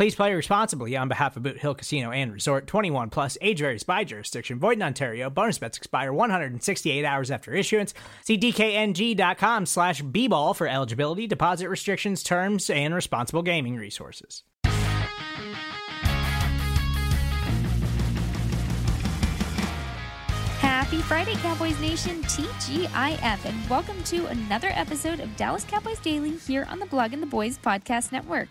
Please play responsibly on behalf of Boot Hill Casino and Resort 21 plus age varies by jurisdiction. Void in Ontario. Bonus bets expire 168 hours after issuance. See DKNG.com slash B ball for eligibility, deposit restrictions, terms, and responsible gaming resources. Happy Friday, Cowboys Nation, TGIF, and welcome to another episode of Dallas Cowboys Daily here on the Blogging the Boys Podcast Network.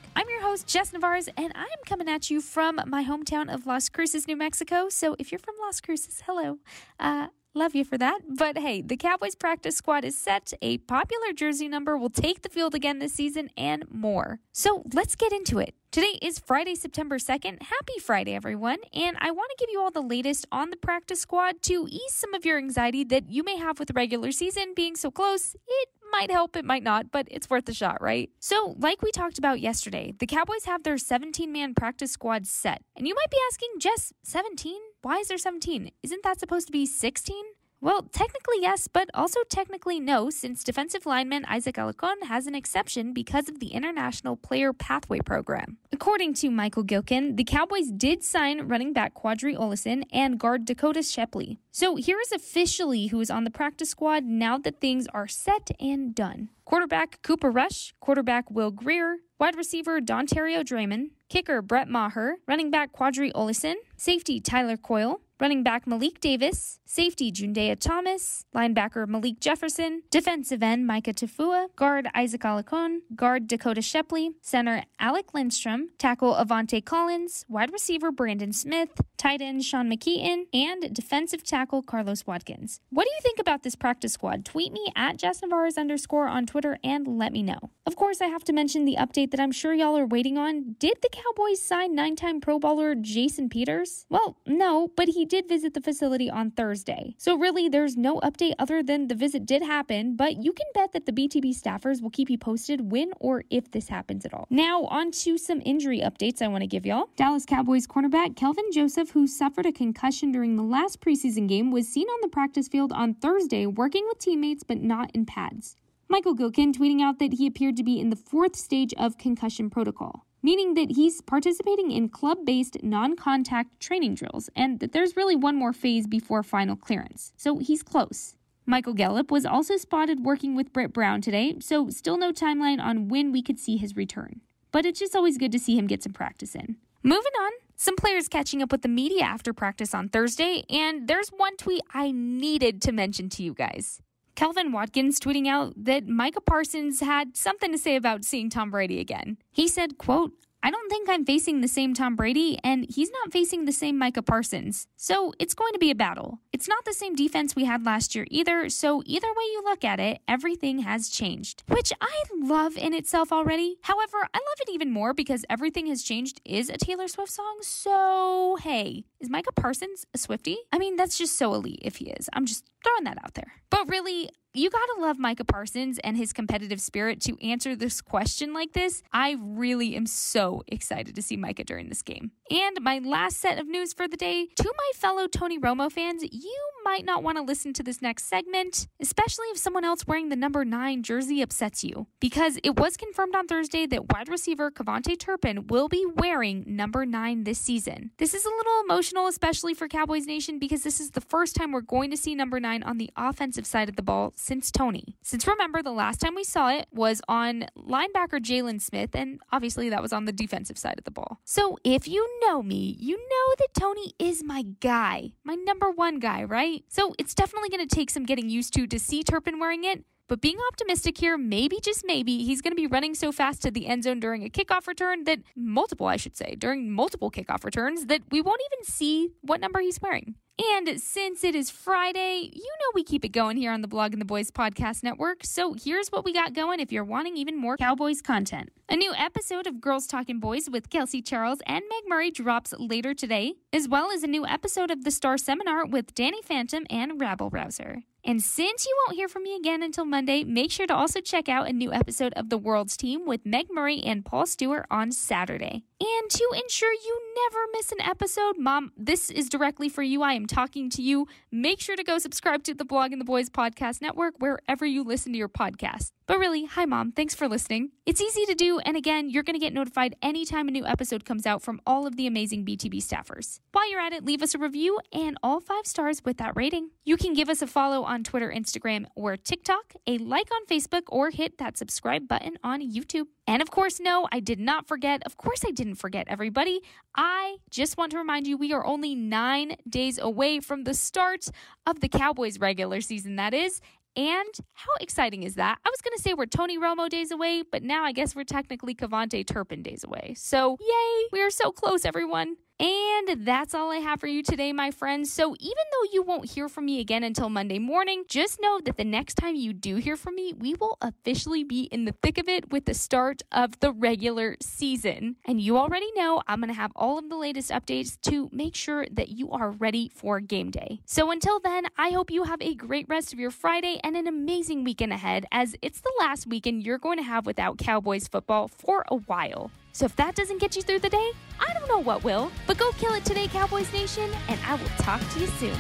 Host, Jess Nevarez, and I'm coming at you from my hometown of Las Cruces, New Mexico. So if you're from Las Cruces, hello. Uh, Love you for that. But hey, the Cowboys practice squad is set. A popular jersey number will take the field again this season and more. So let's get into it. Today is Friday, September 2nd. Happy Friday, everyone. And I want to give you all the latest on the practice squad to ease some of your anxiety that you may have with the regular season being so close. It might help, it might not, but it's worth a shot, right? So, like we talked about yesterday, the Cowboys have their 17 man practice squad set. And you might be asking, Jess, 17? Why is there 17? Isn't that supposed to be 16? Well, technically yes, but also technically no, since defensive lineman Isaac Alarcon has an exception because of the International Player Pathway Program. According to Michael Gehlken, the Cowboys did sign running back Qadree Ollison and guard Dakota Shepley. So here is officially who is on the practice squad now that things are set and done. Quarterback Cooper Rush, quarterback Will Grier, wide receiver Dontario Drummond, kicker Brett Maher, running back Qadree Ollison, safety Tyler Coyle, running back Malik Davis, safety Juanyeh Thomas, linebacker Malik Jefferson, defensive end Mika Tafua, guard Isaac Alarcon, guard Dakota Shepley, center Alec Lindstrom, tackle Aviante Collins, wide receiver Brandon Smith, tight end Sean McKeon, and defensive tackle Carlos Watkins. What do you think about this practice squad? Tweet me at Jess Nevarez underscore on Twitter and let me know. Of course, I have to mention the update that I'm sure y'all are waiting on. Did the Cowboys sign nine time Pro Bowler Jason Peters? Well, no, but he did visit the facility on Thursday. So, really, there's no update other than the visit did happen, but you can bet that the BTB staffers will keep you posted when or if this happens at all. Now, on to some injury updates I want to give y'all. Dallas Cowboys cornerback Kelvin Joseph, who suffered a concussion during the last preseason game, was seen on the practice field on Thursday working with teammates but not in pads. Michael Gehlken tweeting out that he appeared to be in the fourth stage of concussion protocol meaning that he's participating in club based non contact training drills, and that there's really one more phase before final clearance. So he's close. Michael Gallup was also spotted working with Britt Brown today, so still no timeline on when we could see his return. But it's just always good to see him get some practice in. Moving on, some players catching up with the media after practice on Thursday, and there's one tweet I needed to mention to you guys. Calvin Watkins tweeting out that Micah Parsons had something to say about seeing Tom Brady again. He said, quote, I don't think I'm facing the same Tom Brady, and he's not facing the same Micah Parsons. So it's going to be a battle. It's not the same defense we had last year either, so either way you look at it, everything has changed. Which I love in itself already. However, I love it even more because Everything Has Changed is a Taylor Swift song, so hey, is Micah Parsons a Swifty? I mean, that's just so elite if he is. I'm just throwing that out there. But really, you gotta love Micah Parsons and his competitive spirit to answer this question like this. I really am so excited to see Micah during this game. And my last set of news for the day to my fellow Tony Romo fans, you might not want to listen to this next segment, especially if someone else wearing the number nine jersey upsets you, because it was confirmed on Thursday that wide receiver KaVontae Turpin will be wearing number nine this season. This is a little emotional, especially for Cowboys Nation, because this is the first time we're going to see number nine on the offensive side of the ball since Tony. Since remember, the last time we saw it was on linebacker Jaylon Smith, and obviously that was on the defensive side of the ball. So if you know me, you know that Tony is my guy, my number one guy, right? So it's definitely going to take some getting used to to see Turpin wearing it. But being optimistic here, maybe, just maybe, he's going to be running so fast to the end zone during a kickoff return that multiple, I should say, during multiple kickoff returns that we won't even see what number he's wearing. And since it is Friday, you know we keep it going here on the Blogging the Boys Podcast Network. So here's what we got going if you're wanting even more Cowboys content. A new episode of Girls Talking Boys with Kelsey Charles and Meg Murray drops later today, as well as a new episode of The Star Seminar with Danny Phantom and Rabble Rouser. And since you won't hear from me again until Monday, make sure to also check out a new episode of The World's Team with Meg Murray and Paul Stewart on Saturday. And to ensure you never miss an episode, Mom, this is directly for you. I am talking to you. Make sure to go subscribe to the Blogging the Boys Podcast Network wherever you listen to your podcast. But really, hi, Mom. Thanks for listening. It's easy to do. And again, you're going to get notified anytime a new episode comes out from all of the amazing BTB staffers. While you're at it, leave us a review and all five stars with that rating. You can give us a follow on Twitter, Instagram, or TikTok, a like on Facebook, or hit that subscribe button on YouTube. And of course, no, I did not forget. Of course, I didn't forget everybody. I just want to remind you we are only nine days away from the start of the Cowboys regular season, that is. And how exciting is that? I was going to say we're Tony Romo days away, but now I guess we're technically KaVontae Turpin days away. So, yay, we are so close, everyone. And that's all I have for you today, my friends. So even though you won't hear from me again until Monday morning, just know that the next time you do hear from me, we will officially be in the thick of it with the start of the regular season. And you already know I'm going to have all of the latest updates to make sure that you are ready for game day. So until then, I hope you have a great rest of your Friday and an amazing weekend ahead, as it's the last weekend you're going to have without Cowboys football for a while. So if that doesn't get you through the day, I don't know what will. But go kill it today, Cowboys Nation, and I will talk to you soon.